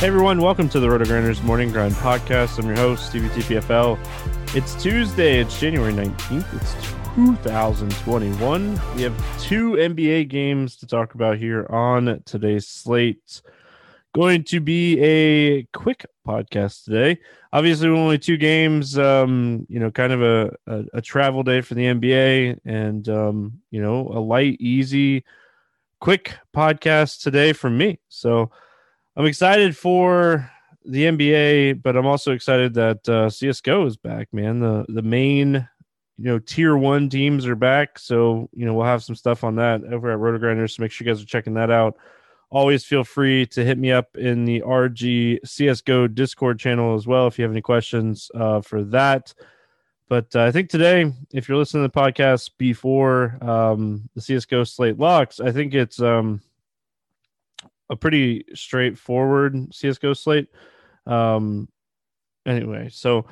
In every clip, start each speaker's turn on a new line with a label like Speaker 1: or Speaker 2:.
Speaker 1: Hey everyone, welcome to the RotoGrinders Morning Grind Podcast. I'm your host, Stevie TPFL. It's Tuesday, it's January 19th, it's 2021. We have two NBA games to talk about here on today's slate. Going to be a quick podcast today. Obviously, only two games, um, you know, kind of a, a, a travel day for the NBA and, um, you know, a light, easy, quick podcast today from me. So, I'm excited for the NBA, but I'm also excited that uh, CS:GO is back, man. The the main, you know, tier one teams are back, so you know we'll have some stuff on that over at RotoGrinders. So make sure you guys are checking that out. Always feel free to hit me up in the RG CS:GO Discord channel as well if you have any questions uh, for that. But uh, I think today, if you're listening to the podcast before um, the CS:GO slate locks, I think it's um, a pretty straightforward CS:GO slate. Um, anyway, so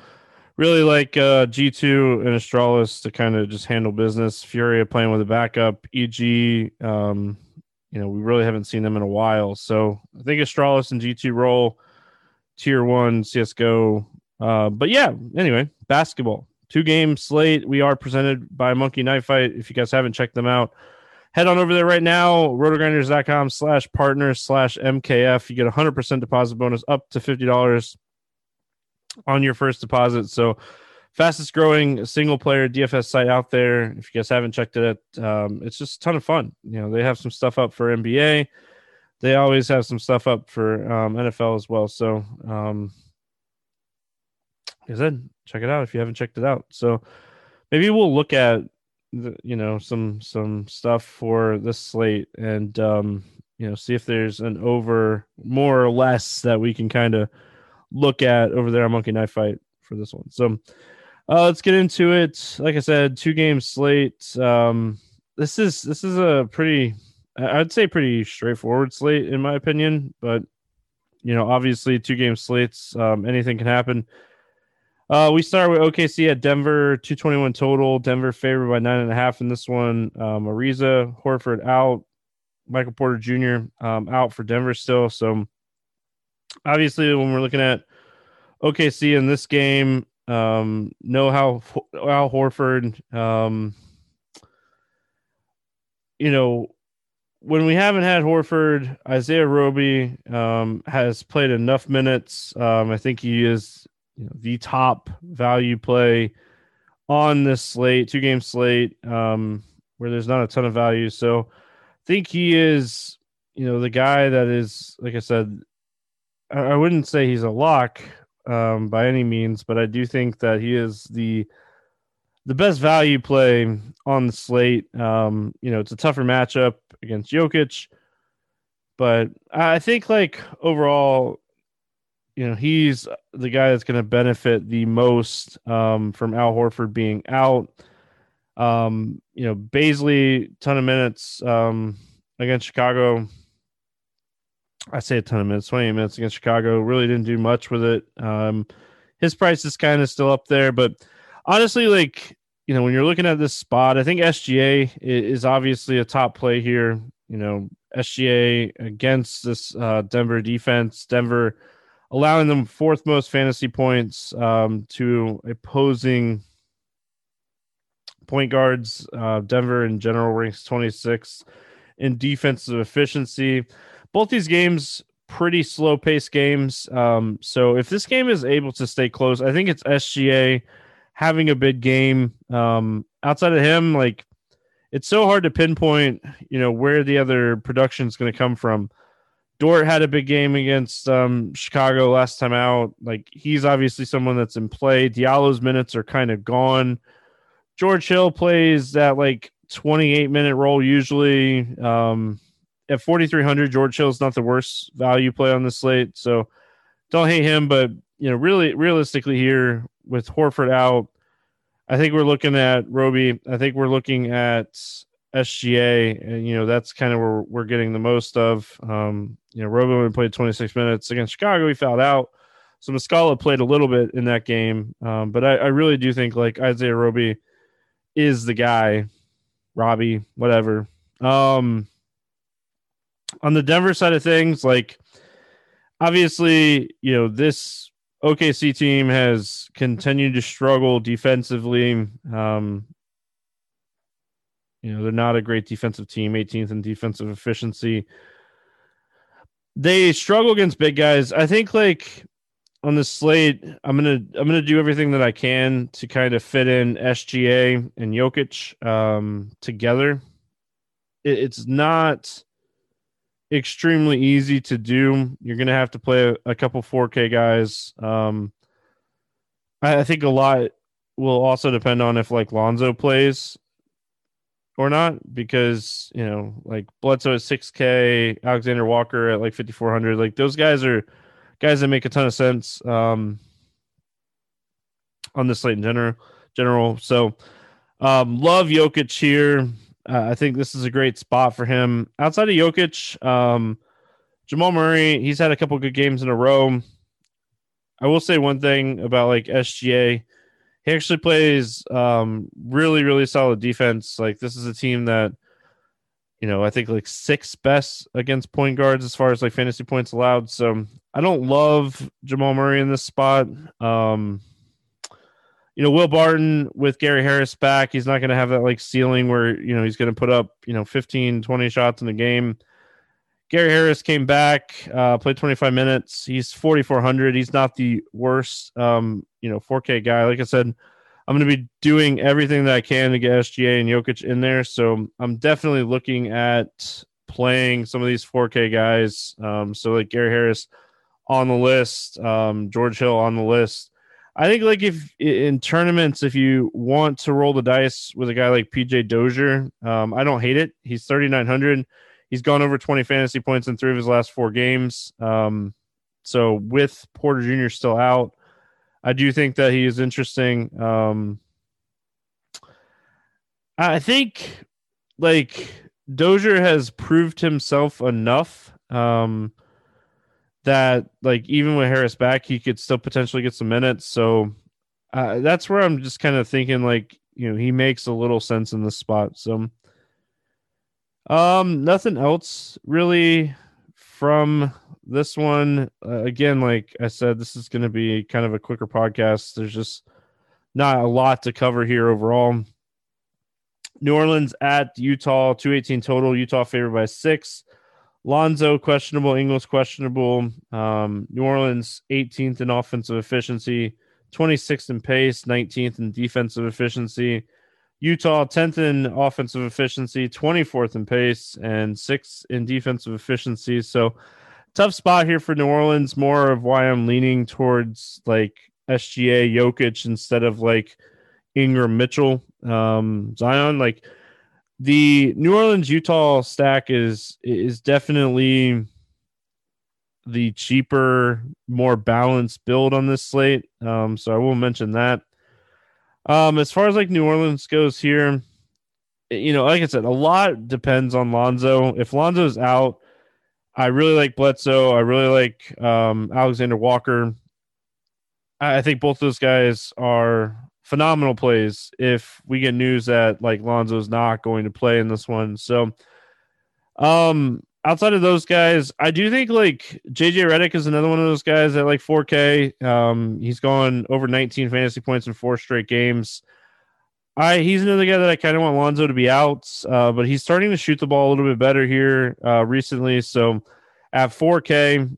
Speaker 1: really like uh, G2 and Astralis to kind of just handle business. Furia playing with a backup. EG, um, you know, we really haven't seen them in a while. So I think Astralis and G2 roll tier one CS:GO. Uh, but yeah, anyway, basketball two game slate. We are presented by Monkey Knife Fight. If you guys haven't checked them out, head on over there right now rotogrinders.com slash partners slash mkf you get a 100% deposit bonus up to $50 on your first deposit. So fastest growing single player dfs site out there. If you guys haven't checked it out um, it's just a ton of fun. You know they have some stuff up for nba they always have some stuff up for um, nfl as well. So um, like i said check it out if you haven't checked it out. So maybe we'll look at the, you know some some stuff for this slate and um you know see if there's an over more or less that we can kind of look at over there on monkey knife fight for this one. So uh let's get into it. Like i said two game slate. Um this is this is a pretty i'd say pretty straightforward slate in my opinion but you know obviously two game slates um anything can happen uh, we start with OKC at Denver, 221 total. Denver favored by nine and a half in this one. Um, Ariza, Horford out. Michael Porter Jr. Um, out for Denver still. So obviously, when we're looking at OKC in this game, um, know how Al Horford, um, you know, when we haven't had Horford, Isaiah Roby um, has played enough minutes. Um, I think he is you know, the top value play on this slate, two game slate, um, where there's not a ton of value. So I think he is, you know, the guy that is, like I said, I, I wouldn't say he's a lock um, by any means, but I do think that he is the the best value play on the slate. Um, you know, it's a tougher matchup against Jokic, but I think like overall, you know, he's the guy that's going to benefit the most um, from Al Horford being out. Um, you know, Bazley, ton of minutes um, against Chicago. I say a ton of minutes, 20 minutes against Chicago. Really didn't do much with it. Um, his price is kind of still up there, but honestly, like, you know, when you're looking at this spot, I think SGA is obviously a top play here. You know, SGA against this uh, Denver defense. Denver allowing them fourth most fantasy points um, to opposing point guards. Uh, Denver in general ranks 26 in defensive efficiency. Both these games pretty slow paced games. Um, so if this game is able to stay close, I think it's SGA having a big game. Um, outside of him, like it's so hard to pinpoint, you know, where the other production is going to come from. Dort had a big game against um, Chicago last time out. Like he's obviously someone that's in play. Diallo's minutes are kind of gone. George Hill plays that like 28 minute role usually. Um, at 4,300, George Hill's not the worst value play on the slate. So don't hate him, but you know, really realistically here with Horford out, I think we're looking at Roby. I think we're looking at SGA, and you know that's kind of where we're getting the most of. Um, you know, Roby only played 26 minutes against Chicago. He fouled out. So Muscala played a little bit in that game, um, but I, I, really do think like Isaiah Roby is the guy, Robbie, whatever. Um, on the Denver side of things, like obviously, you know, this OKC team has continued to struggle defensively. Um, you know, they're not a great defensive team, 18th in defensive efficiency. They struggle against big guys. I think like on the slate, I'm gonna I'm gonna do everything that I can to kind of fit in SGA and Jokic um, together. It, it's not extremely easy to do. You're gonna have to play a, a couple 4K guys. Um, I, I think a lot will also depend on if like Lonzo plays or not, because you know, like Bledsoe at 6K, Alexander Walker at like 5400. Like those guys are guys that make a ton of sense um, on the slate in general. General, so um, love Jokic here. Uh, I think this is a great spot for him. Outside of Jokic, um, Jamal Murray, he's had a couple good games in a row. I will say one thing about like SGA. He actually plays um, really, really solid defense. Like this is a team that, you know, I think like sixth best against point guards as far as like fantasy points allowed. So I don't love Jamal Murray in this spot. Um, you know, Will Barton with Gary Harris back, he's not going to have that like ceiling where, you know, he's going to put up, you know, 15, 20 shots in a game. Gary Harris came back, uh, played 25 minutes. He's 4,400. He's not the worst, um, you know, 4K guy. Like I said, I'm going to be doing everything that I can to get SGA and Jokic in there. So I'm definitely looking at playing some of these 4K guys. Um, so like Gary Harris on the list, um, George Hill on the list. I think like if in tournaments, if you want to roll the dice with a guy like PJ Dozier, um, I don't hate it. He's 3,900. He's gone over 20 fantasy points in three of his last four games. Um, so with Porter Jr. still out, I do think that he is interesting. Um, I think like Dozier has proved himself enough. Um, that like even with Harris back, he could still potentially get some minutes. So uh, that's where I'm just kind of thinking like you know he makes a little sense in this spot. So um, nothing else really from this one. Uh, again, like I said, this is going to be kind of a quicker podcast. There's just not a lot to cover here overall. New Orleans at Utah, 218 total. Utah favored by six. Lonzo questionable, Ingles questionable. Um, New Orleans 18th in offensive efficiency, 26th in pace, 19th in defensive efficiency. Utah 10th in offensive efficiency, 24th in pace, and 6th in defensive efficiency. So tough spot here for New Orleans. More of why I'm leaning towards like SGA Jokic instead of like Ingram Mitchell um, Zion. Like the New Orleans Utah stack is is definitely the cheaper, more balanced build on this slate. Um, so I will mention that. Um, as far as like New Orleans goes here, you know, like I said, a lot depends on Lonzo. If Lonzo's out, I really like Bledsoe. I really like um, Alexander Walker. I think both those guys are phenomenal plays if we get news that like Lonzo's not going to play in this one. So um outside of those guys, I do think like JJ Redick is another one of those guys at like 4K. Um he's gone over 19 fantasy points in four straight games. I he's another guy that I kind of want Lonzo to be out, uh, but he's starting to shoot the ball a little bit better here uh, recently. So at 4K,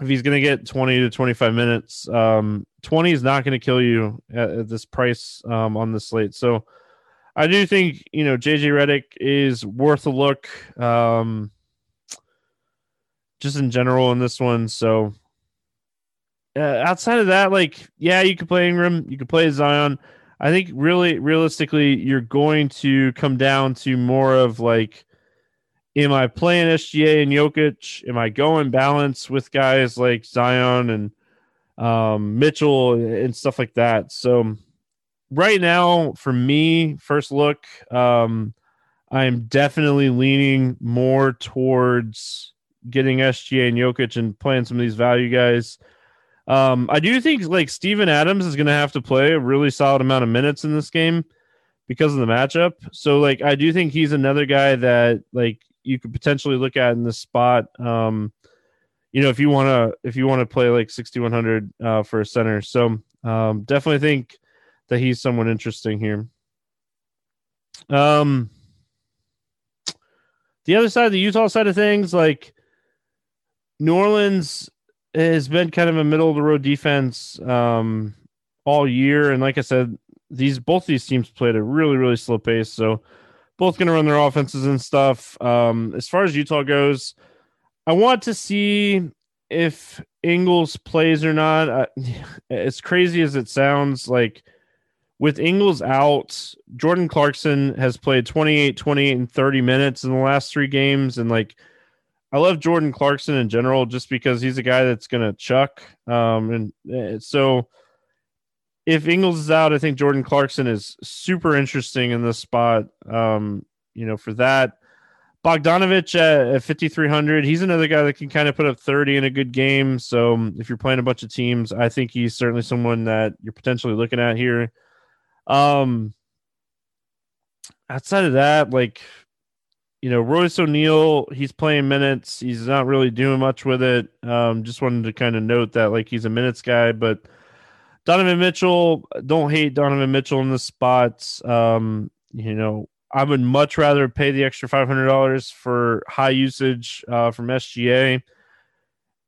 Speaker 1: if he's going to get 20 to 25 minutes, um, 20 is not going to kill you at, at this price um, on the slate. So I do think, you know, JJ Redick is worth a look um, just in general in this one. So uh, outside of that, like, yeah, you could play Ingram, you could play Zion. I think really, realistically, you're going to come down to more of like, am I playing SGA and Jokic? Am I going balance with guys like Zion and um, Mitchell and stuff like that? So right now, for me, first look, um, I'm definitely leaning more towards getting SGA and Jokic and playing some of these value guys. Um, I do think like Steven Adams is going to have to play a really solid amount of minutes in this game because of the matchup. So like I do think he's another guy that like you could potentially look at in this spot. Um, you know, if you want to, if you want to play like 6,100 uh, for a center. So um, definitely think that he's someone interesting here. Um, the other side, the Utah side of things, like New Orleans has been kind of a middle of the road defense um, all year, and like I said, these both these teams played a really really slow pace. So both going to run their offenses and stuff. Um, as far as Utah goes, I want to see if Ingles plays or not. As crazy as it sounds, like with Ingles out, Jordan Clarkson has played 28, 28, and 30 minutes in the last three games. And like, I love Jordan Clarkson in general just because he's a guy that's going to chuck. Um, and uh, so if Ingles is out, I think Jordan Clarkson is super interesting in this spot. Um, you know, for that. Bogdanovich at, at 5,300. He's another guy that can kind of put up 30 in a good game. So if you're playing a bunch of teams, I think he's certainly someone that you're potentially looking at here. Um, outside of that, like, you know, Royce O'Neale, he's playing minutes. He's not really doing much with it. Um, just wanted to kind of note that, like, he's a minutes guy, but Donovan Mitchell, don't hate Donovan Mitchell in the spots. Um, you know, I would much rather pay the extra five hundred dollars for high usage uh, from SGA,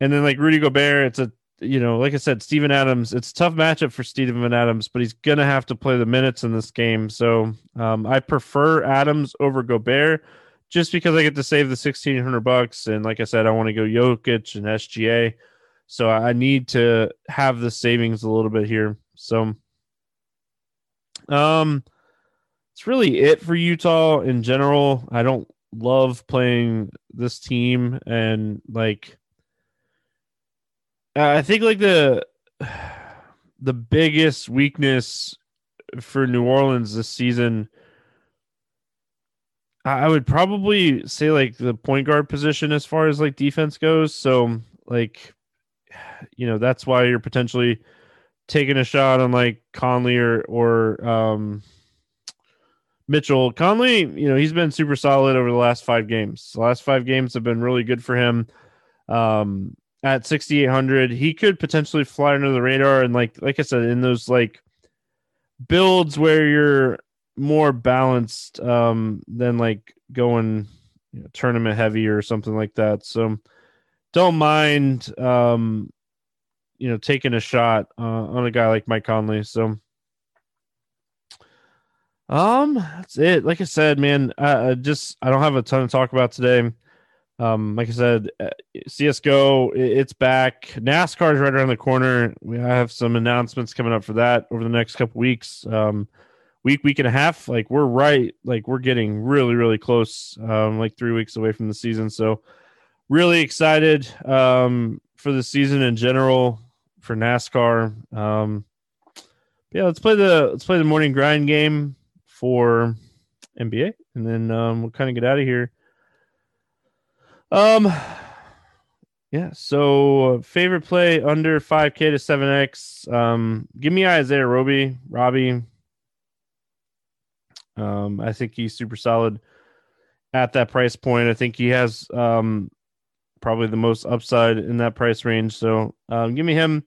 Speaker 1: and then like Rudy Gobert, it's a you know, like I said, Steven Adams. It's a tough matchup for Steven Adams, but he's gonna have to play the minutes in this game. So um, I prefer Adams over Gobert, just because I get to save the sixteen hundred bucks, and like I said, I want to go Jokic and SGA. So I need to have the savings a little bit here. So um it's really it for Utah in general. I don't love playing this team and like I think like the the biggest weakness for New Orleans this season I would probably say like the point guard position as far as like defense goes. So like you know that's why you're potentially taking a shot on like Conley or or um, Mitchell. Conley, you know, he's been super solid over the last five games. The last five games have been really good for him. Um, at 6800, he could potentially fly under the radar and like like I said in those like builds where you're more balanced um than like going you know, tournament heavy or something like that. So don't mind um you know taking a shot uh, on a guy like Mike Conley. So Um, that's it. Like I said, man, I, I just I don't have a ton to talk about today. Um, like I said, uh, CS:GO it's back. NASCAR is right around the corner. We have some announcements coming up for that over the next couple weeks. Um, week, week and a half. Like we're right, like we're getting really, really close. Um, like three weeks away from the season. So really excited um for the season in general for NASCAR. Um, yeah, let's play the let's play the morning grind game for NBA, and then um, we'll kind of get out of here. Um, yeah. So favorite play under five K to seven X. Um, give me Isaiah Roby, Robbie. Um, I think he's super solid at that price point. I think he has um probably the most upside in that price range. So um, give me him.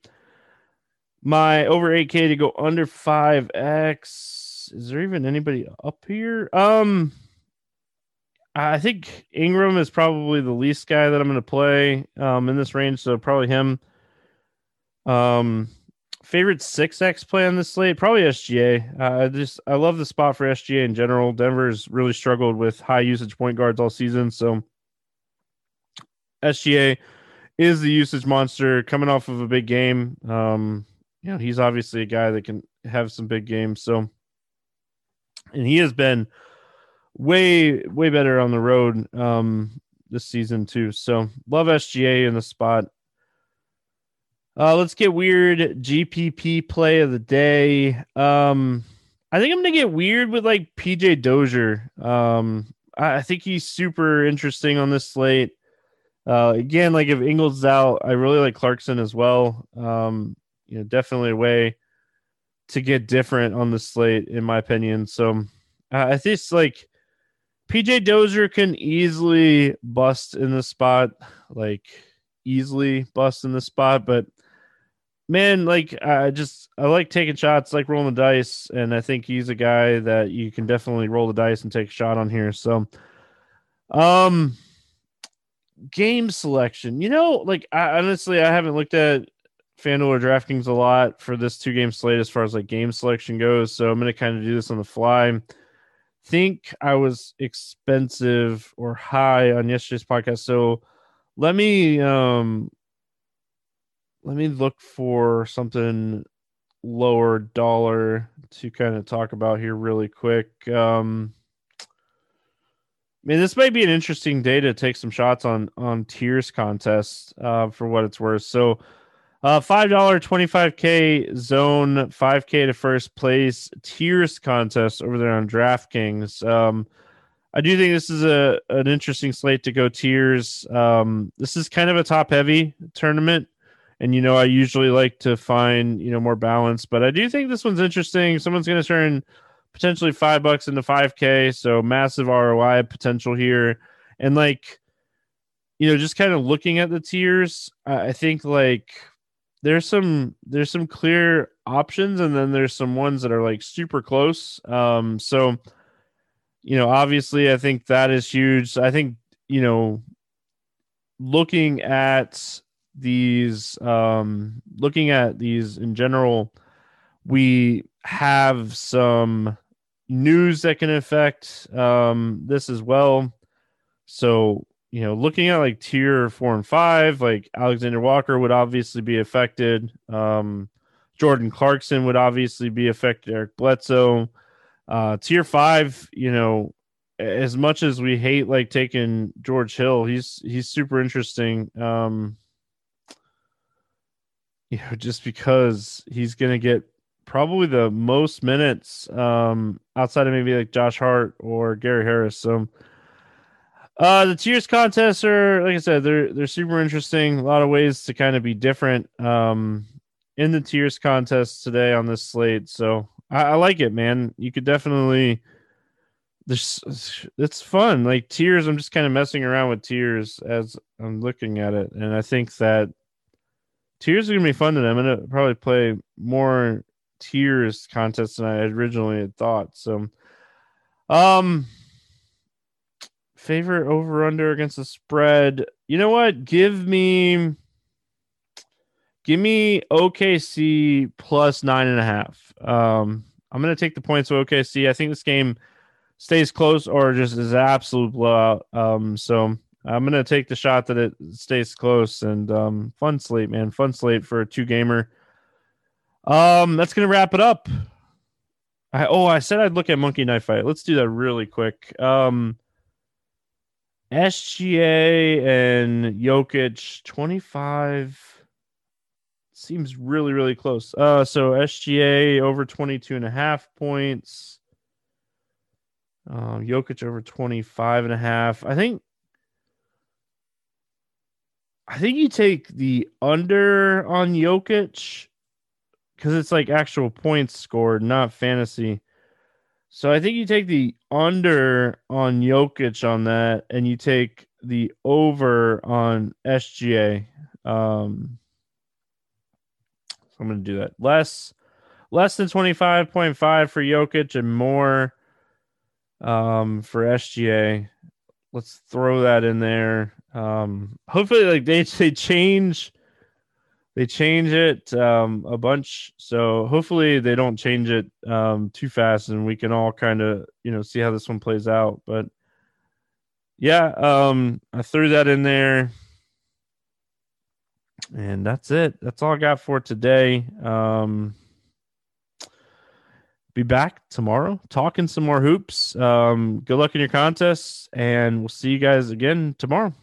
Speaker 1: My over 8K to go under 5X. Is there even anybody up here? Um, I think Ingram is probably the least guy that I'm going to play um, in this range, so probably him. Um, favorite 6x play on this slate probably SGA. Uh, I just I love the spot for SGA in general. Denver's really struggled with high usage point guards all season, so SGA is the usage monster coming off of a big game. Um, you know, he's obviously a guy that can have some big games. So, and he has been way way better on the road um this season too. So love SGA in the spot. Uh let's get weird GPP play of the day. Um I think I'm gonna get weird with like PJ Dozier. Um I, I think he's super interesting on this slate. Uh again, like if Ingles out, I really like Clarkson as well. Um, you know, definitely a way to get different on the slate, in my opinion. So uh, I think like PJ Dozier can easily bust in the spot, like easily bust in the spot, but man, like I just I like taking shots, like rolling the dice, and I think he's a guy that you can definitely roll the dice and take a shot on here. So, um, game selection, you know, like I honestly I haven't looked at FanDuel or DraftKings a lot for this two game slate as far as like game selection goes, so I'm gonna kind of do this on the fly think I was expensive or high on yesterday's podcast. So let me um let me look for something lower dollar to kind of talk about here really quick. Um I mean, this might be an interesting day to take some shots on on tiers contest uh, for what it's worth. So, uh, five dollar twenty five k zone, five k to first place tiers contest over there on DraftKings. Um, I do think this is a an interesting slate to go tiers. Um, this is kind of a top heavy tournament, and you know I usually like to find you know more balance, but I do think this one's interesting. Someone's going to turn potentially five bucks into five k, so massive ROI potential here, and like you know just kind of looking at the tiers, I think like there's some there's some clear options and then there's some ones that are like super close. Um so you know obviously i think that is huge. I think you know looking at these um looking at these in general we have some news that can affect um this as well so you know, looking at like tier four and five, like Alexander Walker would obviously be affected. Um, Jordan Clarkson would obviously be affected. Eric Bledsoe. Uh, tier five, you know, as much as we hate like taking George Hill, he's he's super interesting. Um, you know, just because he's gonna get probably the most minutes um outside of maybe like Josh Hart or Gary Harris. So uh, the tiers contests are, like I said, they're they're super interesting. A lot of ways to kind of be different um, in the tiers contest today on this slate. So I, I like it, man. You could definitely. There's, it's fun. Like tiers, I'm just kind of messing around with tiers as I'm looking at it, and I think that tiers are gonna be fun. today. I'm gonna probably play more tiers contests than I originally had thought. So, um favorite over under against the spread. You know what? Give me give me OKC plus nine and a half. Um, I'm to take the points with OKC. I think this game stays close or just is absolute blowout. Um, so I'm to take the shot that it stays close and um, fun slate, man. Fun slate for a two gamer. Um, that's to wrap it up. I, oh, I said I'd look at Monkey Knife Fight. Let's do that really quick. Um, SGA and Jokic 25 seems really really close. Uh so SGA over 22 and a half points. Um Jokic over 25 and a half. I think I think you take the under on Jokic cuz it's like actual points scored, not fantasy. So I think you take the under on Jokic on that, and you take the over on SGA. Um, so I'm going to do that. Less, less than 25.5 for Jokic and more um, for SGA. Let's throw that in there. Um, hopefully, like they they change they change it um, a bunch. So hopefully they don't change it um, too fast, and we can all kind of you know see how this one plays out. But yeah, um, I threw that in there, and that's it. That's all I got for today. Um, be back tomorrow talking some more hoops. Um, good luck in your contests, and we'll see you guys again tomorrow.